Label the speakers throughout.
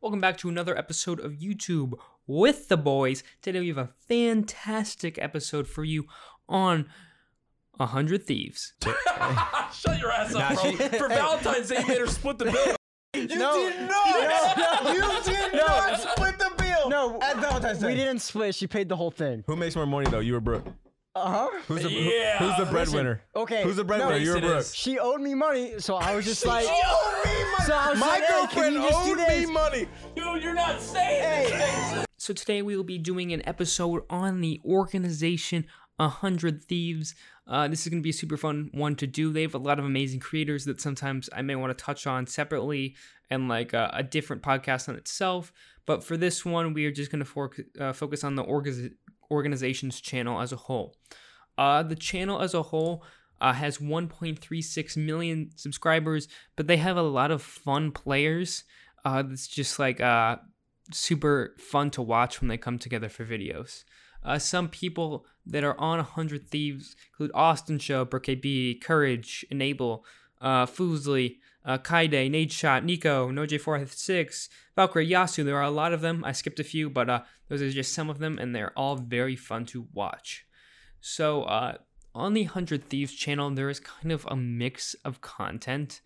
Speaker 1: Welcome back to another episode of YouTube with the boys. Today we have a fantastic episode for you on A Hundred Thieves.
Speaker 2: Shut your ass up, bro. For Valentine's Day, you made her split the bill.
Speaker 3: You
Speaker 4: No.
Speaker 3: did not.
Speaker 4: No.
Speaker 3: You did
Speaker 4: No.
Speaker 3: not split the bill.
Speaker 4: No,
Speaker 3: at Valentine's Day.
Speaker 4: we didn't split. She paid the whole thing.
Speaker 5: Who makes more money though? You or Brooke?
Speaker 4: Uh huh.
Speaker 5: Who's the who-
Speaker 2: Yeah,
Speaker 5: who's the
Speaker 2: listen,
Speaker 5: breadwinner?
Speaker 4: Okay.
Speaker 5: Who's the breadwinner?
Speaker 4: No,
Speaker 5: you or
Speaker 2: it
Speaker 5: Brooke?
Speaker 2: is.
Speaker 4: She owed me money, so I was just like,
Speaker 3: She owed me money.
Speaker 4: so I was
Speaker 5: My
Speaker 4: like, hey, can
Speaker 5: girlfriend
Speaker 4: you just do
Speaker 5: owed me
Speaker 4: this?
Speaker 5: money.
Speaker 2: Dude, you're not saying anything.
Speaker 1: So today we will be doing an episode on the organization A Hundred Thieves. Uh, this is going to be a super fun one to do. They have a lot of amazing creators that sometimes I may want to touch on separately and like uh, a different podcast on itself. But for this one, we are just going to for- uh, focus on the org- organization's channel as a whole. Uh, the channel as a whole uh, has 1.36 million subscribers, but they have a lot of fun players. Uh, that's just like uh, super fun to watch when they come together for videos. Uh, some people that are on 100 Thieves include Austin Show, Brooke B, Courage, Enable, uh, Fuslie, uh, Kyedae, Nade Shot, Nico, NoahJ456, Valkyrae, Yasu. There are a lot of them. I skipped a few, but uh, those are just some of them, and they're all very fun to watch. So, uh, on the 100 Thieves channel, there is kind of a mix of content.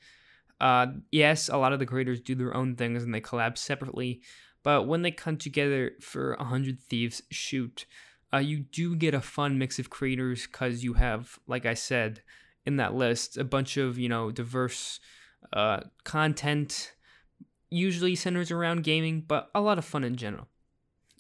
Speaker 1: Uh, yes, a lot of the creators do their own things and they collab separately, but when they come together for 100 Thieves shoot, uh, you do get a fun mix of creators because you have, like I said in that list, a bunch of, you know, diverse uh, content, usually centers around gaming, but a lot of fun in general.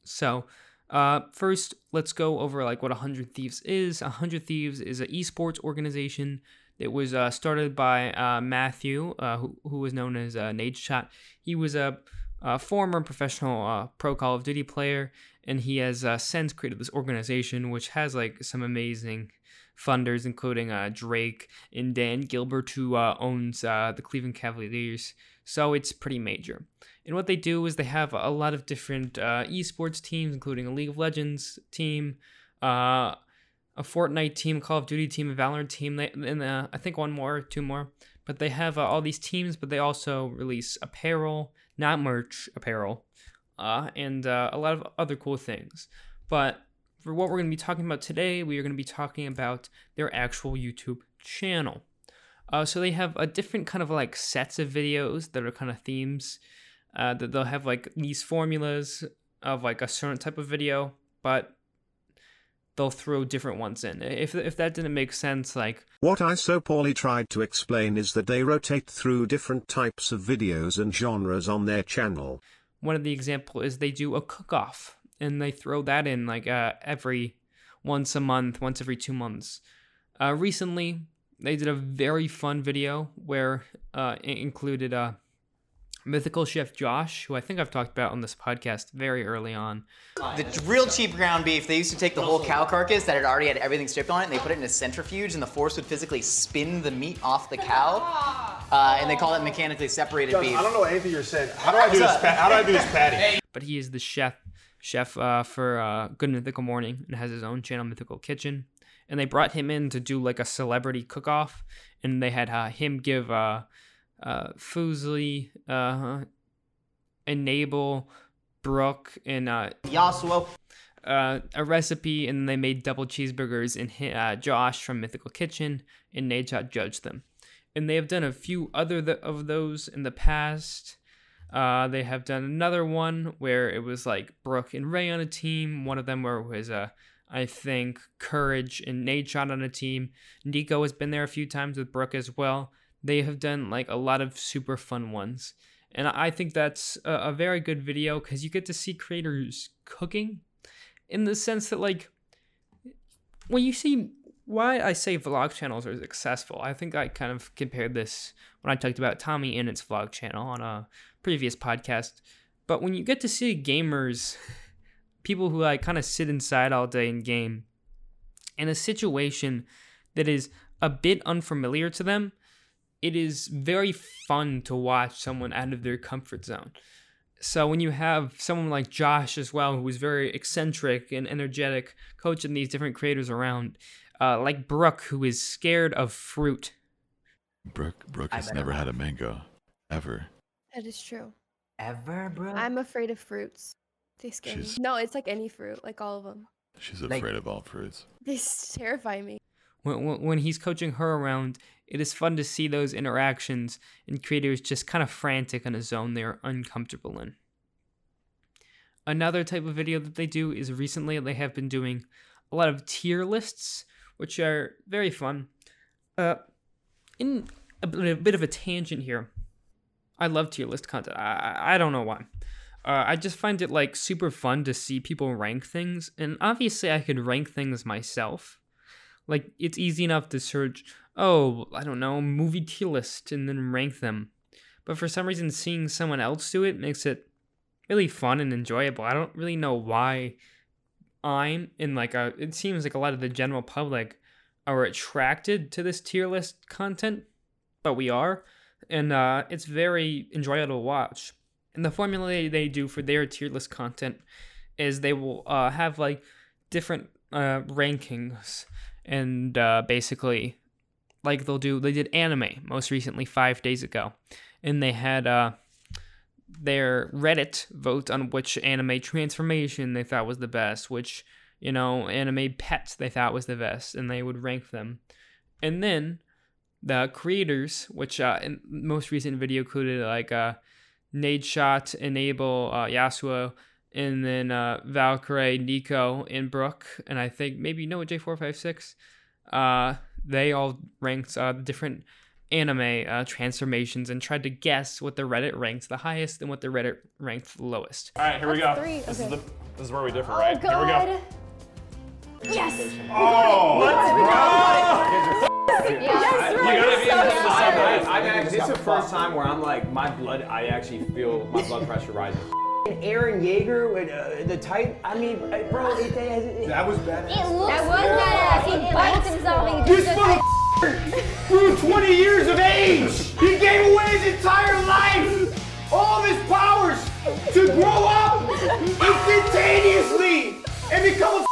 Speaker 1: So, uh, first, let's go over like what 100 Thieves is. 100 Thieves is an esports organization that was uh, started by uh, Matthew, uh, who, who was known as uh, Nadeshot. He was a, a former professional uh, pro Call of Duty player, and he has uh, since created this organization, which has like some amazing funders, including uh, Drake and Dan Gilbert, who uh, owns uh, the Cleveland Cavaliers. So it's pretty major. And what they do is they have a lot of different uh, esports teams, including a League of Legends team, uh, a Fortnite team, Call of Duty team, a Valorant team, and uh, I think one more, two more. But they have all these teams, but they also release apparel, not merch, apparel, and a lot of other cool things. But for what we're going to be talking about today, we are going to be talking about their actual YouTube channel. Uh, so they have a different kind of like sets of videos that are kind of themes. Uh, that they'll have like these formulas of like a certain type of video, but they'll throw different ones in. If if that didn't make sense, like
Speaker 6: What I so poorly tried to explain is that they rotate through different types of videos and genres on their channel.
Speaker 1: one of the example is they do a cook off and they throw that in like uh, every once a month, once every two months. Uh, recently, they did a very fun video where uh, it included a mythical chef Josh, who I think I've talked about on this podcast very early on.
Speaker 7: The real cheap ground beef, they used to take the whole cow carcass that had already had everything stripped on it, and they put it in a centrifuge, and the force would physically spin the meat off the cow, uh, and they call it mechanically separated beef.
Speaker 3: I don't know anything you're saying. How do I do this? Pa- how do I do this patty?
Speaker 1: but he is the chef chef uh, for uh, Good Mythical Morning and has his own channel, Mythical Kitchen. And they brought him in to do like a celebrity cook off, and they had uh, him give uh, uh, Fuslie, uh, Enable, Brooke, and uh,
Speaker 7: Yassuo.
Speaker 1: uh, a recipe, and they made double cheeseburgers. And uh, Josh from Mythical Kitchen and Nadeshot judged them. And they have done a few other th- of those in the past. Uh, they have done another one where it was like Brooke and Ray on a team. One of them where it was uh, I think Courage and Nadeshot on a team. Nico has been there a few times with Brooke as well. They have done like a lot of super fun ones. And I think that's a, a very good video because you get to see creators cooking in the sense that like when you see why I say vlog channels are successful, I think I kind of compared this when I talked about Tommy and its vlog channel on a previous podcast. But when you get to see gamers, people who like kind of sit inside all day and game, in a situation that is a bit unfamiliar to them, it is very fun to watch someone out of their comfort zone. So when you have someone like Josh as well, who is very eccentric and energetic, coaching these different creators around, uh, like Brooke, who is scared of fruit.
Speaker 8: Brooke, Brooke
Speaker 7: I
Speaker 8: has never had a mango, ever.
Speaker 9: That is true.
Speaker 7: Ever, bro?
Speaker 5: I'm afraid of fruits. They scare
Speaker 8: She's-
Speaker 5: me. No, it's like any fruit, like all of them.
Speaker 8: She's
Speaker 7: Like-
Speaker 8: afraid of all fruits.
Speaker 5: They s- terrify me.
Speaker 1: when, when when he's coaching her around, it is fun to see those interactions and creators just kind of frantic in a zone they're uncomfortable in. Another type of video that they do is recently they have been doing a lot of tier lists, which are very fun. Uh, in a bit, of a tangent here, I love tier list content. I, I- I don't know why. Uh, I just find it like super fun to see people rank things, and obviously I could rank things myself. Like it's easy enough to search, oh, I don't know, movie tier list and then rank them. But for some reason seeing someone else do it makes it really fun and enjoyable. I don't really know why I'm in like a it seems like a lot of the general public are attracted to this tier list content, but we are. And uh, it's very enjoyable to watch. And the formula they- do for their tier list content is they will uh, have like different uh, rankings and uh, basically like they'll do they did anime most recently five days ago and they had uh their reddit vote on which anime transformation they thought was the best which you know anime pets they thought was the best and they would rank them and then the creators which uh in most recent video included like uh Nadeshot enable uh Yassuo and then uh, Valkyrae, Nico, and Brooke, and I think maybe Noah J456. Uh, they all ranked uh, different anime uh, transformations and tried to guess what the Reddit ranked the highest and what the Reddit ranked the lowest.
Speaker 2: All right, here we go.
Speaker 5: Three,
Speaker 2: This is the this is where we differ,
Speaker 5: Oh
Speaker 2: right? Here we
Speaker 5: God.
Speaker 2: go.
Speaker 5: Yes.
Speaker 2: You gotta be in the same
Speaker 9: I, I actually, this is the first time where I'm like, my blood, I actually feel my blood pressure rising. And Eren Yeager with uh, the tight, I mean, uh, bro, it, it, it,
Speaker 3: That was bad.
Speaker 10: That was badass. He bites himself and
Speaker 3: This motherfucker grew 20 years of age. He gave away his entire life, all of his powers, to grow up instantaneously and become a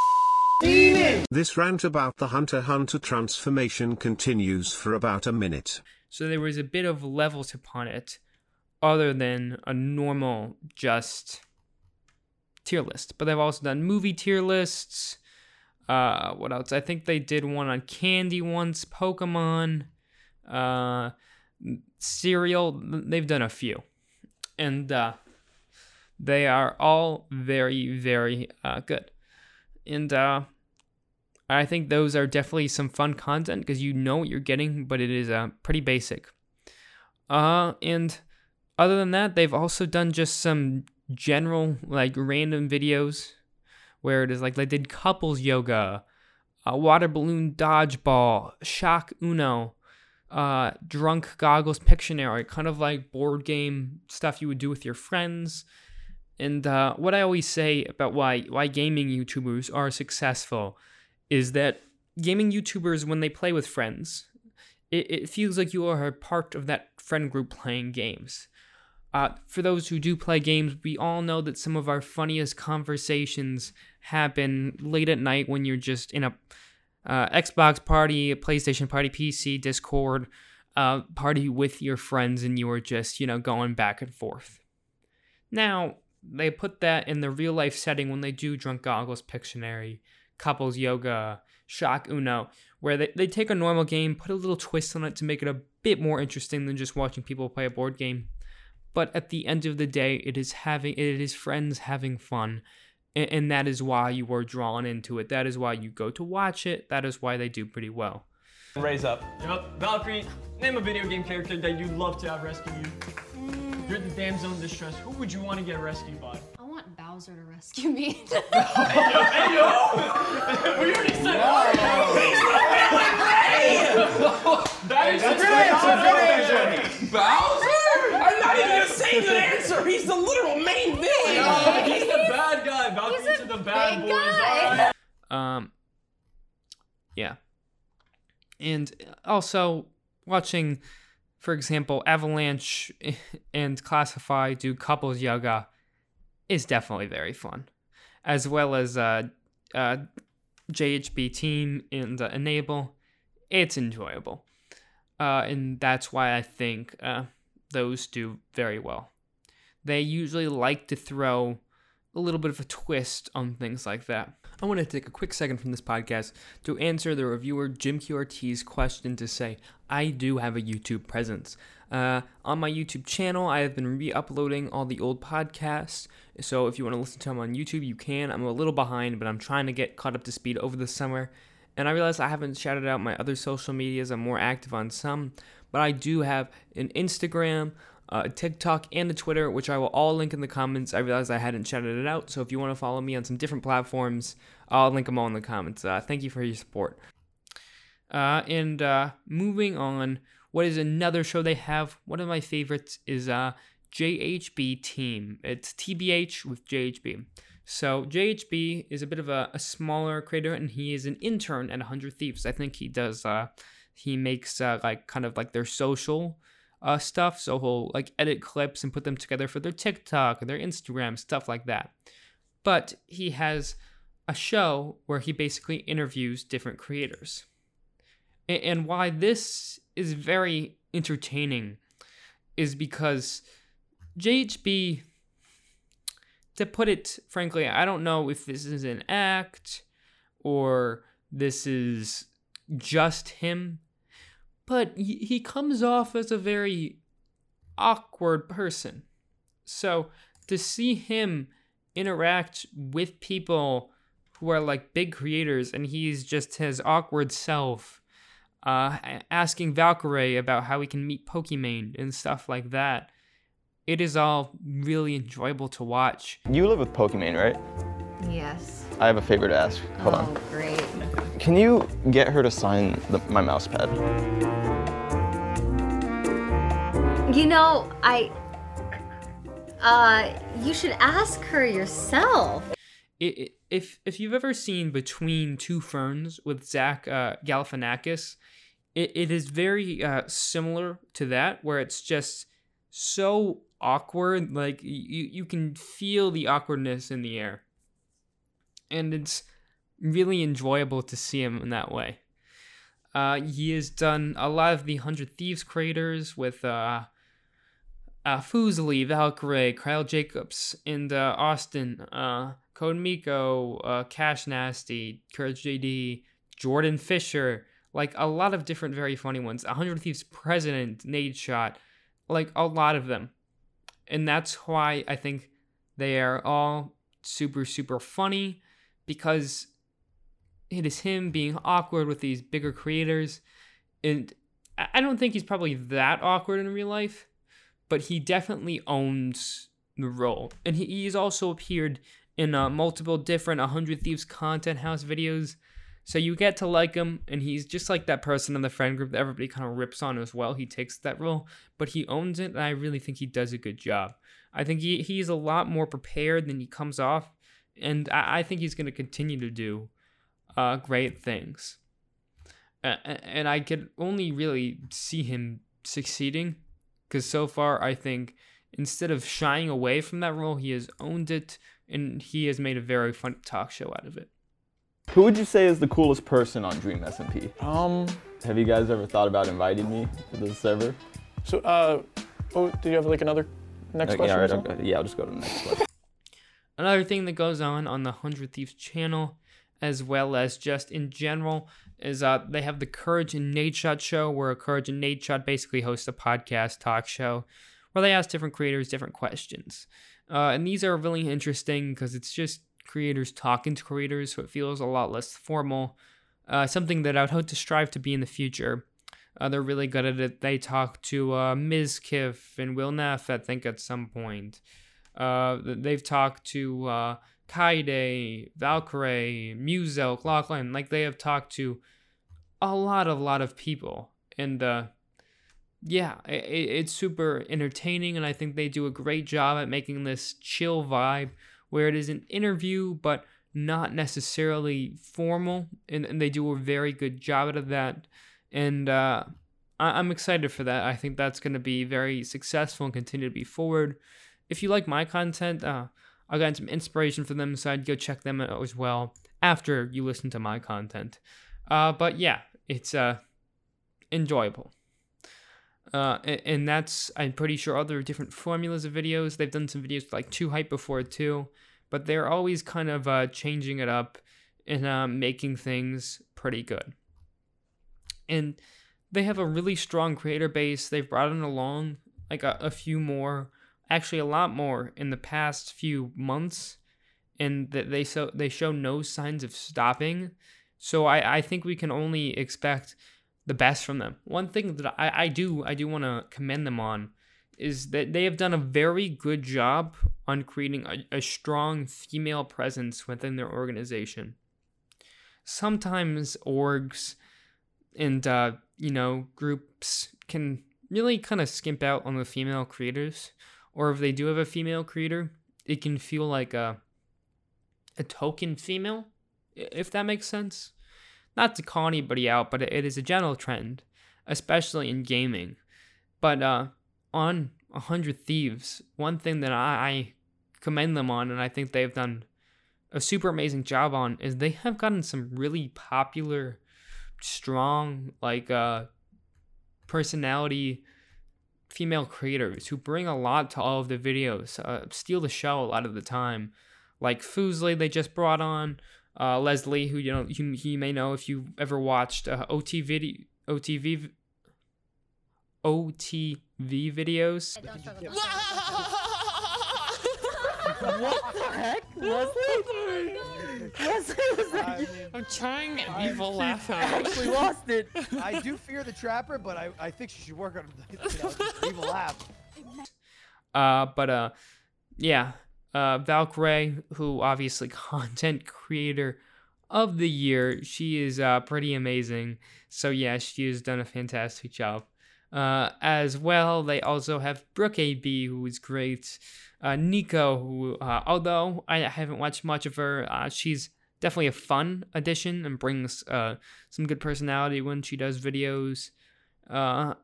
Speaker 3: demon.
Speaker 6: This rant about the Hunter Hunter transformation continues for about a minute.
Speaker 1: So there was a bit of levels upon it, other than a normal just tier list. But they've also done movie tier lists. Uh, what else? I think they did one on candy once, Pokemon, uh, cereal. They've done a few, and uh, they are all very, very uh, good. And uh, I think those are definitely some fun content because you know what you're getting, but it is uh, pretty basic. Uh, and other than that, they've also done just some general, like random videos where it is like they did couples yoga, uh, water balloon dodgeball, shock Uno, uh, drunk goggles Pictionary, kind of like board game stuff you would do with your friends. And uh, what I always say about why why gaming YouTubers are successful is that gaming YouTubers, when they play with friends, it, it feels like you are a part of that friend group playing games. Uh, for those who do play games, we all know that some of our funniest conversations happen late at night when you're just in a uh, Xbox party, a PlayStation party, PC, Discord uh, party with your friends, and you are just, you know, going back and forth. Now, they put that in the real life setting when they do Drunk Goggles Pictionary, Couples Yoga, Shock Uno, where they, they take a normal game, put a little twist on it to make it a bit more interesting than just watching people play a board game. But at the end of the day, it is having it is friends having fun. And, and that is why you are drawn into it. That is why you go to watch it. That is why they do pretty well.
Speaker 2: Raise up.
Speaker 9: Yep. Valkyrae, name a video game character that you'd love to have rescue you. Mm. You're in the damsel in distress. Who would you want to get rescued by?
Speaker 10: I want Bowser to rescue me.
Speaker 9: we already said That is a great answer.
Speaker 2: Bowser? I'm not even gonna the answer. He's the literal main villain.
Speaker 9: He's the bad guy. Valkyrae's
Speaker 10: a
Speaker 9: the bad boys.
Speaker 10: guy.
Speaker 9: alright?
Speaker 1: Um, yeah. And also watching, for example, Avalanche and Classify do couples yoga is definitely very fun, as well as uh, uh, JHB Team and uh, Enable. It's enjoyable, uh, and that's why I think uh, those do very well. they usually like to throw a little bit of a twist on things like that. I want to take a quick second from this podcast to answer the reviewer Jim QRT's question to say I do have a YouTube presence. Uh, on my YouTube channel, I have been re uploading all the old podcasts. So if you want to listen to them on YouTube, you can. I'm a little behind, but I'm trying to get caught up to speed over the summer. And I realize I haven't shouted out my other social medias. I'm more active on some, but I do have an Instagram, uh, TikTok, and a Twitter, which I will all link in the comments. I realized I hadn't shouted it out, so if you want to follow me on some different platforms, I'll link them all in the comments. Uh, thank you for your support. Uh, and uh, moving on, what is another show they have? One of my favorites is uh, JHB Team. It's TBH with JHB. So JHB is a bit of a, a, smaller creator, and he is an intern at 100 Thieves. I think he does. Uh, he makes uh, like kind of like their social uh, stuff. So he'll like edit clips and put them together for their TikTok or their Instagram, stuff like that. But he has a show where he basically interviews different creators. And, and why this is very entertaining is because JHB to put it frankly, I don't know if this is an act or this is just him, but he comes off as a very awkward person. So to see him interact with people who are like big creators and he's just his awkward self, uh, asking Valkyrae about how he can meet Pokimane and stuff like that it is all really enjoyable to watch.
Speaker 8: You live with Pokimane, right?
Speaker 10: Yes.
Speaker 8: I have a favor to ask. Hold
Speaker 10: oh,
Speaker 8: on.
Speaker 10: great.
Speaker 8: Can you get her to sign the, my mouse pad?
Speaker 10: You know, I. Uh, you should ask her yourself.
Speaker 1: It, it, if if you've ever seen Between Two Ferns with Zach uh, Galifianakis, it, it is very uh, similar to that, where it's just so awkward. Like you you can feel the awkwardness in the air, and it's really enjoyable to see him in that way. Uh, he has done a lot of the Hundred Thieves creators with uh, uh, Fuslie, Valkyrae, Kyle Jacobs, and uh, Austin, uh, Code Miko, uh, Cash Nasty, Courage JD, Jordan Fisher, like a lot of different very funny ones. 100 Thieves President, Nadeshot, like a lot of them. And that's why I think they are all super, super funny because it is him being awkward with these bigger creators. And I don't think he's probably that awkward in real life, but he definitely owns the role. And he, he's also appeared in uh, multiple different 100 Thieves Content House videos. So you get to like him, and he's just like that person in the friend group that everybody kind of rips on as well. He takes that role, but he owns it, and I really think he does a good job. I think he, he's a lot more prepared than he comes off, and I, I think he's going to continue to do uh, great things. Uh, and I could only really see him succeeding because so far I think instead of shying away from that role, he has owned it and he has made a very fun talk show out of it.
Speaker 8: Who would you say is the coolest person on Dream SMP? Um, have you guys ever thought about inviting me to the server?
Speaker 11: So, uh, oh, do you have like another next
Speaker 8: Okay,
Speaker 11: question?
Speaker 8: all right, okay, yeah, I'll just go to the next question.
Speaker 1: Another thing that goes on on the Hundred Thieves channel, as well as just in general, is uh they have the Courage and Nadeshot show, where Courage and Nadeshot basically host a podcast talk show, where they ask different creators different questions, uh, and these are really interesting because it's just creators talking to creators, so it feels a lot less formal. Uh, something that I would hope to strive to be in the future. Uh, they're really good at it. They talk to uh, Kiff and Will Neff, I think, at some point. Uh, they've talked to uh, Kyedae, Valkyrae, Muzel, Lachlan. Like, they have talked to a lot, a lot of people. And uh, yeah, it, it's super entertaining, and I think they do a great job at making this chill vibe where it is an interview, but not necessarily formal. And, and they do a very good job out of that. And uh, I- I'm excited for that. I think that's going to be very successful and continue to be forward. If you like my content, uh, I got some inspiration from them, so I'd go check them out as well after you listen to my content. Uh, but yeah, it's uh, enjoyable. Uh, and, that's I'm pretty sure other different formulas of videos. They've done some videos like Too Hype before too, but they're always kind of uh, changing it up and uh, making things pretty good. And they have a really strong creator base. They've brought in along like a, a few more, actually a lot more in the past few months, and that they so they show no signs of stopping. So I, I think we can only expect the best from them. One thing that I, I do I do want to commend them on is that they have done a very good job on creating a, a strong female presence within their organization. Sometimes orgs and uh, you know groups can really kind of skimp out on the female creators, or if they do have a female creator, it can feel like a a token female, if that makes sense. Not to call anybody out, but it is a general trend, especially in gaming. But uh, on A Hundred Thieves, one thing that I, I commend them on, and I think they've done a super amazing job on, is they have gotten some really popular, strong, like uh, personality female creators who bring a lot to all of the videos, uh, steal the show a lot of the time. Like Fuslie, they just brought on uh, Leslie, who you know you, you may know if you ever watched uh, OT video, OTV, OTV videos.
Speaker 4: what the heck? Leslie? Leslie was that
Speaker 2: I'm trying an evil laugh
Speaker 4: I
Speaker 2: out.
Speaker 4: actually lost it.
Speaker 12: I do fear the trapper, but I, I think she should work on you know, evil laugh.
Speaker 1: Uh, but uh, yeah, uh, Valkyrae, who obviously content creator of the year, she is uh pretty amazing. So yeah, she has done a fantastic job. Uh, as well, they also have Brooke AB, who is great. Uh, Nico, who uh, although I haven't watched much of her, uh, she's definitely a fun addition and brings uh some good personality when she does videos. Uh,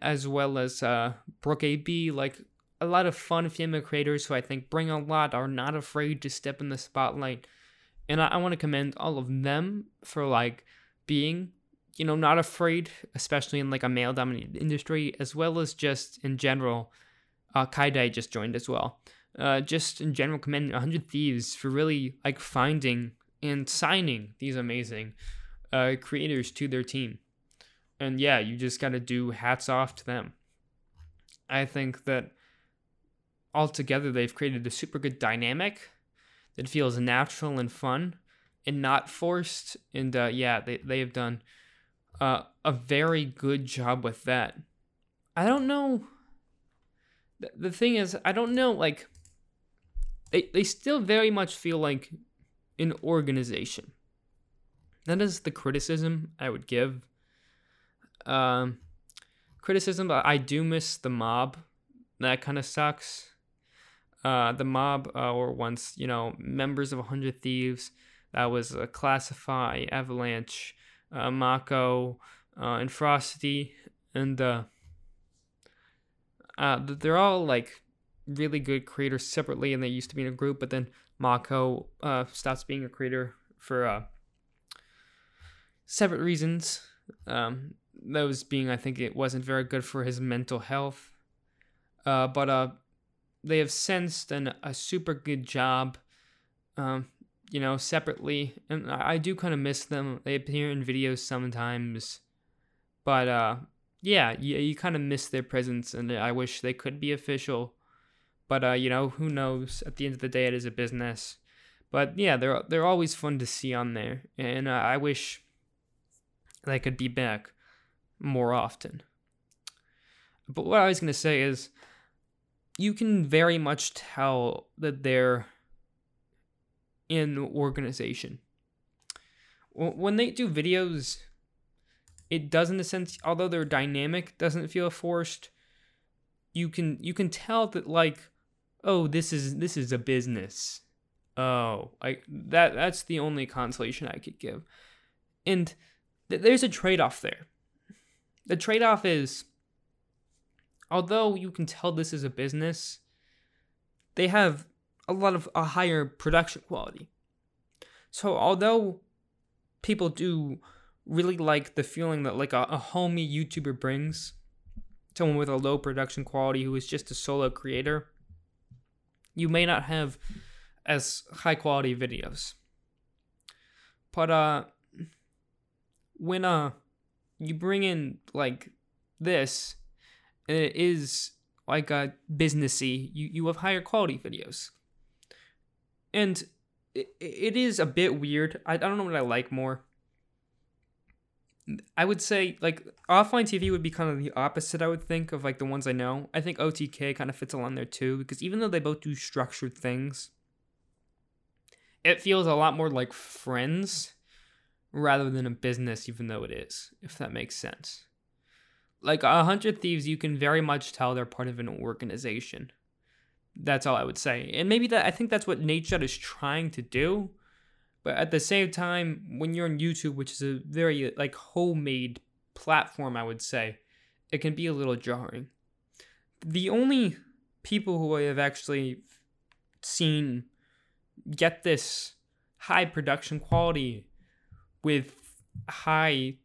Speaker 1: as well as uh Brooke AB, like a lot of fun female creators who I think bring a lot, are not afraid to step in the spotlight. And I, I want to commend all of them for like being, you know, not afraid, especially in like a male dominated industry, as well as just in general. Uh, Kyedae just joined as well. Uh, just in general, commend 100 Thieves for really like finding and signing these amazing uh, creators to their team. And yeah, you just got to do hats off to them. I think that altogether they've created a super good dynamic that feels natural and fun and not forced. And uh, yeah they, they have done uh, a very good job with that. I don't know. The, the thing is i don't know like they, they still very much feel like an organization. That is the criticism i would give. Um criticism but i do miss the mob. That kind of sucks uh, the mob uh, were once, you know, members of 100 Thieves. That was uh, Classify, Avalanche, uh, Mako, uh, and Frosty. And uh, uh, they're all like really good creators separately, and they used to be in a group, but then Mako uh, stops being a creator for uh, separate reasons. Um, those being, I think it wasn't very good for his mental health. Uh, but uh, they have since done a super good job, um, you know, separately, and I, do kind of miss them. They appear in videos sometimes, but uh, yeah, you, you kind of miss their presence, and I wish they could be official. But uh, you know, who knows? At the end of the day, it is a business. But yeah, they're they're always fun to see on there, and uh, I wish they could be back more often. But what I was gonna say is you can very much tell that they're in organization. When they do videos, it does in a sense, although they're dynamic, doesn't feel forced. You can you can tell that like, oh, this is this is a business. Oh, like that that's the only consolation I could give. And th- there's a trade-off there. The trade-off is although you can tell this is a business, they have a lot of a higher production quality. So although people do really like the feeling that like a, a homie YouTuber brings someone with a low production quality who is just a solo creator, you may not have as high quality videos. But uh when uh you bring in like this it is like a businessy, you, you have higher quality videos. And it, it is a bit weird. I, I don't know what I like more. I would say like offline TV would be kind of the opposite. I would think of like the ones I know. I think OTK kind of fits along there too because even though they both do structured things, it feels a lot more like friends rather than a business, even though it is. If that makes sense. Like a hundred thieves, you can very much tell they're part of an organization. That's all I would say, and maybe that I think that's what Nadeshot is trying to do but at the same time, when you're on YouTube, which is a very like homemade platform, I would say, it can be a little jarring. The only people who I have actually seen get this high production quality with high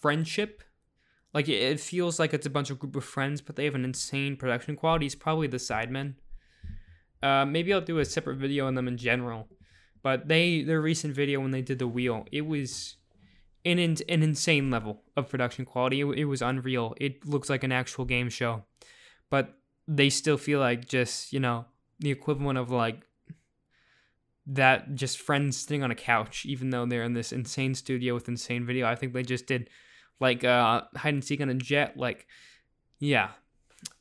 Speaker 1: friendship like it feels like it's a bunch of group of friends but they have an insane production quality is probably the sidemen uh, maybe i'll do a separate video on them in general but they their recent video when they did the wheel, it was an an insane level of production quality. It, it was unreal. It looks like an actual game show, but they still feel like just you know the equivalent of like that just friends sitting on a couch, even though they're in this insane studio with insane video. I think they just did like uh, hide and seek on a jet. Like, yeah.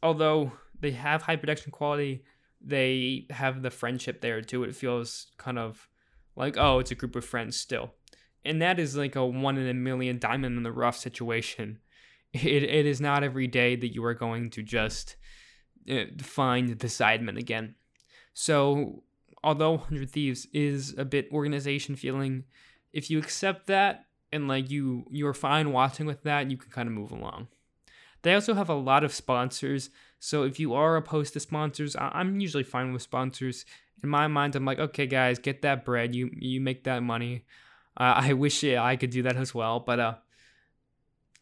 Speaker 1: Although they have high production quality, they have the friendship there too. It feels kind of like, oh, it's a group of friends still. And that is like a one in a million diamond in the rough situation. It, it is not every day that you are going to just uh, find the Sidemen again. So, although 100 Thieves is a bit organization feeling, if you accept that and like you you're fine watching with that, you can kind of move along. They also have a lot of sponsors. So if you are opposed to sponsors, I'm usually fine with sponsors. In my mind, I'm like, okay, guys, get that bread. You you make that money. Uh, I wish I could do that as well, but uh,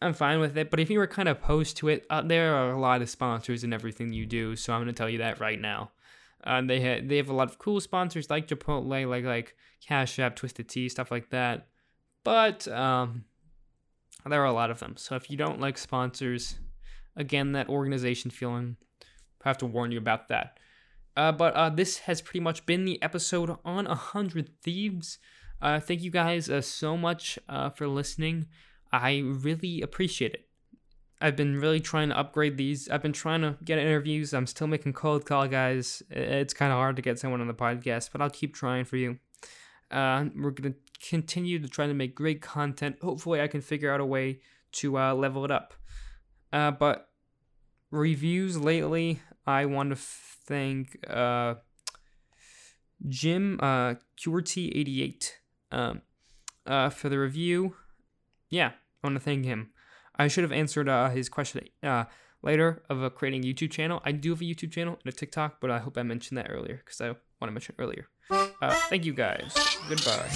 Speaker 1: I'm fine with it. But if you were kind of opposed to it, uh, there are a lot of sponsors in everything you do. So I'm gonna tell you that right now. Uh, they have they have a lot of cool sponsors like Chipotle, like like Cash App, Twisted Tea, stuff like that. But um, there are a lot of them. So if you don't like sponsors, Again, that organization feeling. I have to warn you about that. Uh, but uh, this has pretty much been the episode on 100 Thieves. Uh, thank you guys uh, so much uh, for listening. I really appreciate it. I've been really trying to upgrade these. I've been trying to get interviews. I'm still making cold call guys. It's kind of hard to get someone on the podcast, but I'll keep trying for you. Uh, we're to continue to try to make great content. Hopefully, I can figure out a way to level it up. but reviews lately, I want to thank uh, Jim uh, QWERTY88 um, uh, for the review. Yeah, I want to thank him. I should have answered uh, his question uh, later of uh, creating a YouTube channel. I do have a YouTube channel and a TikTok, but I hope I mentioned that earlier because I want to mention earlier. Uh, thank you guys. Goodbye.